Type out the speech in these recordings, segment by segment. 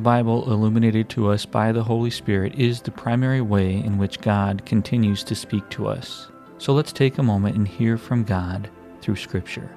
The Bible, illuminated to us by the Holy Spirit, is the primary way in which God continues to speak to us. So let's take a moment and hear from God through Scripture.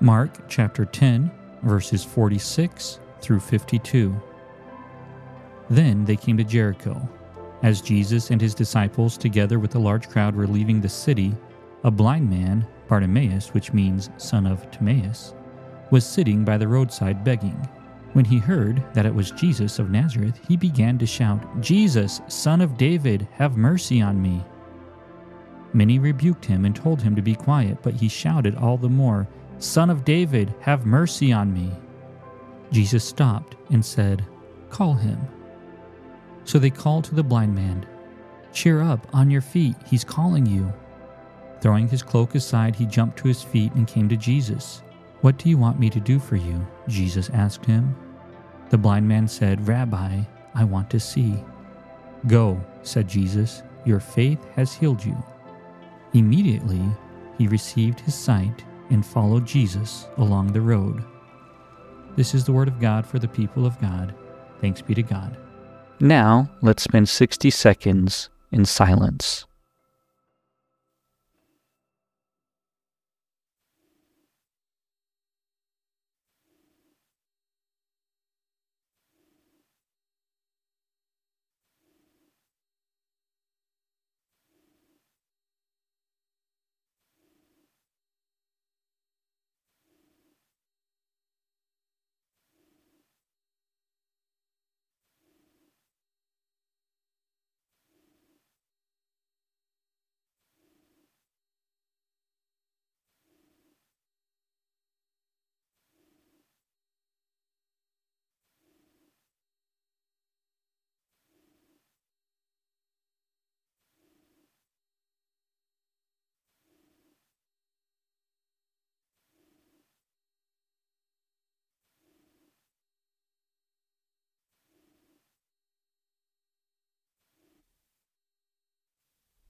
Mark chapter 10, verses 46 through 52. Then they came to Jericho. As Jesus and his disciples, together with a large crowd, were leaving the city, a blind man, Bartimaeus, which means son of Timaeus, was sitting by the roadside begging. When he heard that it was Jesus of Nazareth, he began to shout, Jesus, son of David, have mercy on me. Many rebuked him and told him to be quiet, but he shouted all the more, Son of David, have mercy on me. Jesus stopped and said, Call him. So they called to the blind man, Cheer up, on your feet, he's calling you. Throwing his cloak aside, he jumped to his feet and came to Jesus. What do you want me to do for you? Jesus asked him. The blind man said, Rabbi, I want to see. Go, said Jesus, your faith has healed you. Immediately, he received his sight and followed Jesus along the road. This is the word of God for the people of God. Thanks be to God. Now, let's spend 60 seconds in silence.